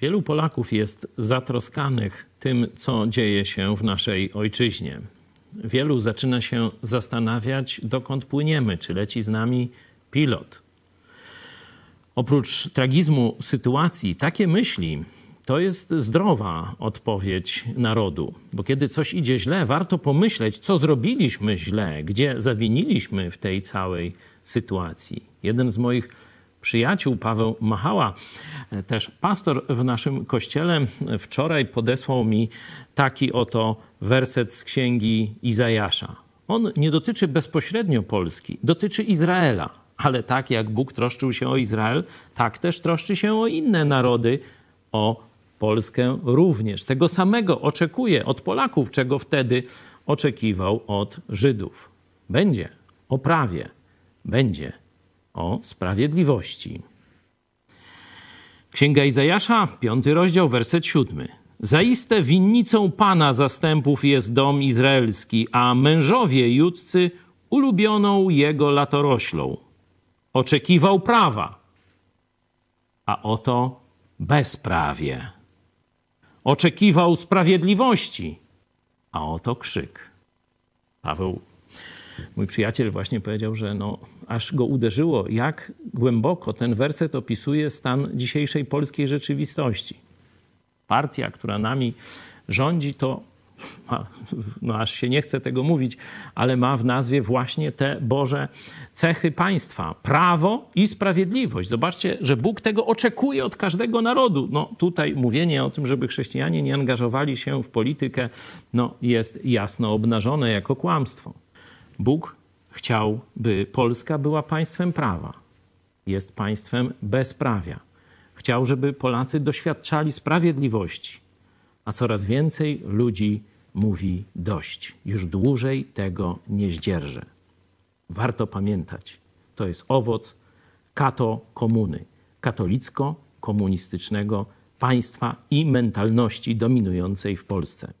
Wielu Polaków jest zatroskanych tym, co dzieje się w naszej ojczyźnie. Wielu zaczyna się zastanawiać, dokąd płyniemy, czy leci z nami pilot. Oprócz tragizmu sytuacji, takie myśli to jest zdrowa odpowiedź narodu, bo kiedy coś idzie źle, warto pomyśleć, co zrobiliśmy źle, gdzie zawiniliśmy w tej całej sytuacji. Jeden z moich przyjaciół, Paweł Machała, też pastor w naszym kościele, wczoraj podesłał mi taki oto werset z księgi Izajasza. On nie dotyczy bezpośrednio Polski, dotyczy Izraela. Ale tak jak Bóg troszczył się o Izrael, tak też troszczy się o inne narody, o Polskę również. Tego samego oczekuje od Polaków, czego wtedy oczekiwał od Żydów. Będzie o prawie, będzie o sprawiedliwości. Księga Izajasza, piąty rozdział, werset siódmy. Zaiste winnicą Pana zastępów jest dom izraelski, a mężowie judzcy ulubioną jego latoroślą. Oczekiwał prawa, a oto bezprawie. Oczekiwał sprawiedliwości, a oto krzyk. Paweł Mój przyjaciel właśnie powiedział, że no, aż go uderzyło, jak głęboko ten werset opisuje stan dzisiejszej polskiej rzeczywistości. Partia, która nami rządzi, to ma, no aż się nie chce tego mówić, ale ma w nazwie właśnie te Boże cechy państwa: prawo i sprawiedliwość. Zobaczcie, że Bóg tego oczekuje od każdego narodu. No tutaj mówienie o tym, żeby chrześcijanie nie angażowali się w politykę, no jest jasno obnażone jako kłamstwo. Bóg chciał, by Polska była państwem prawa. Jest państwem bezprawia. Chciał, żeby Polacy doświadczali sprawiedliwości, a coraz więcej ludzi mówi dość. Już dłużej tego nie zdzierżę. Warto pamiętać, to jest owoc kato komuny, katolicko-komunistycznego państwa i mentalności dominującej w Polsce.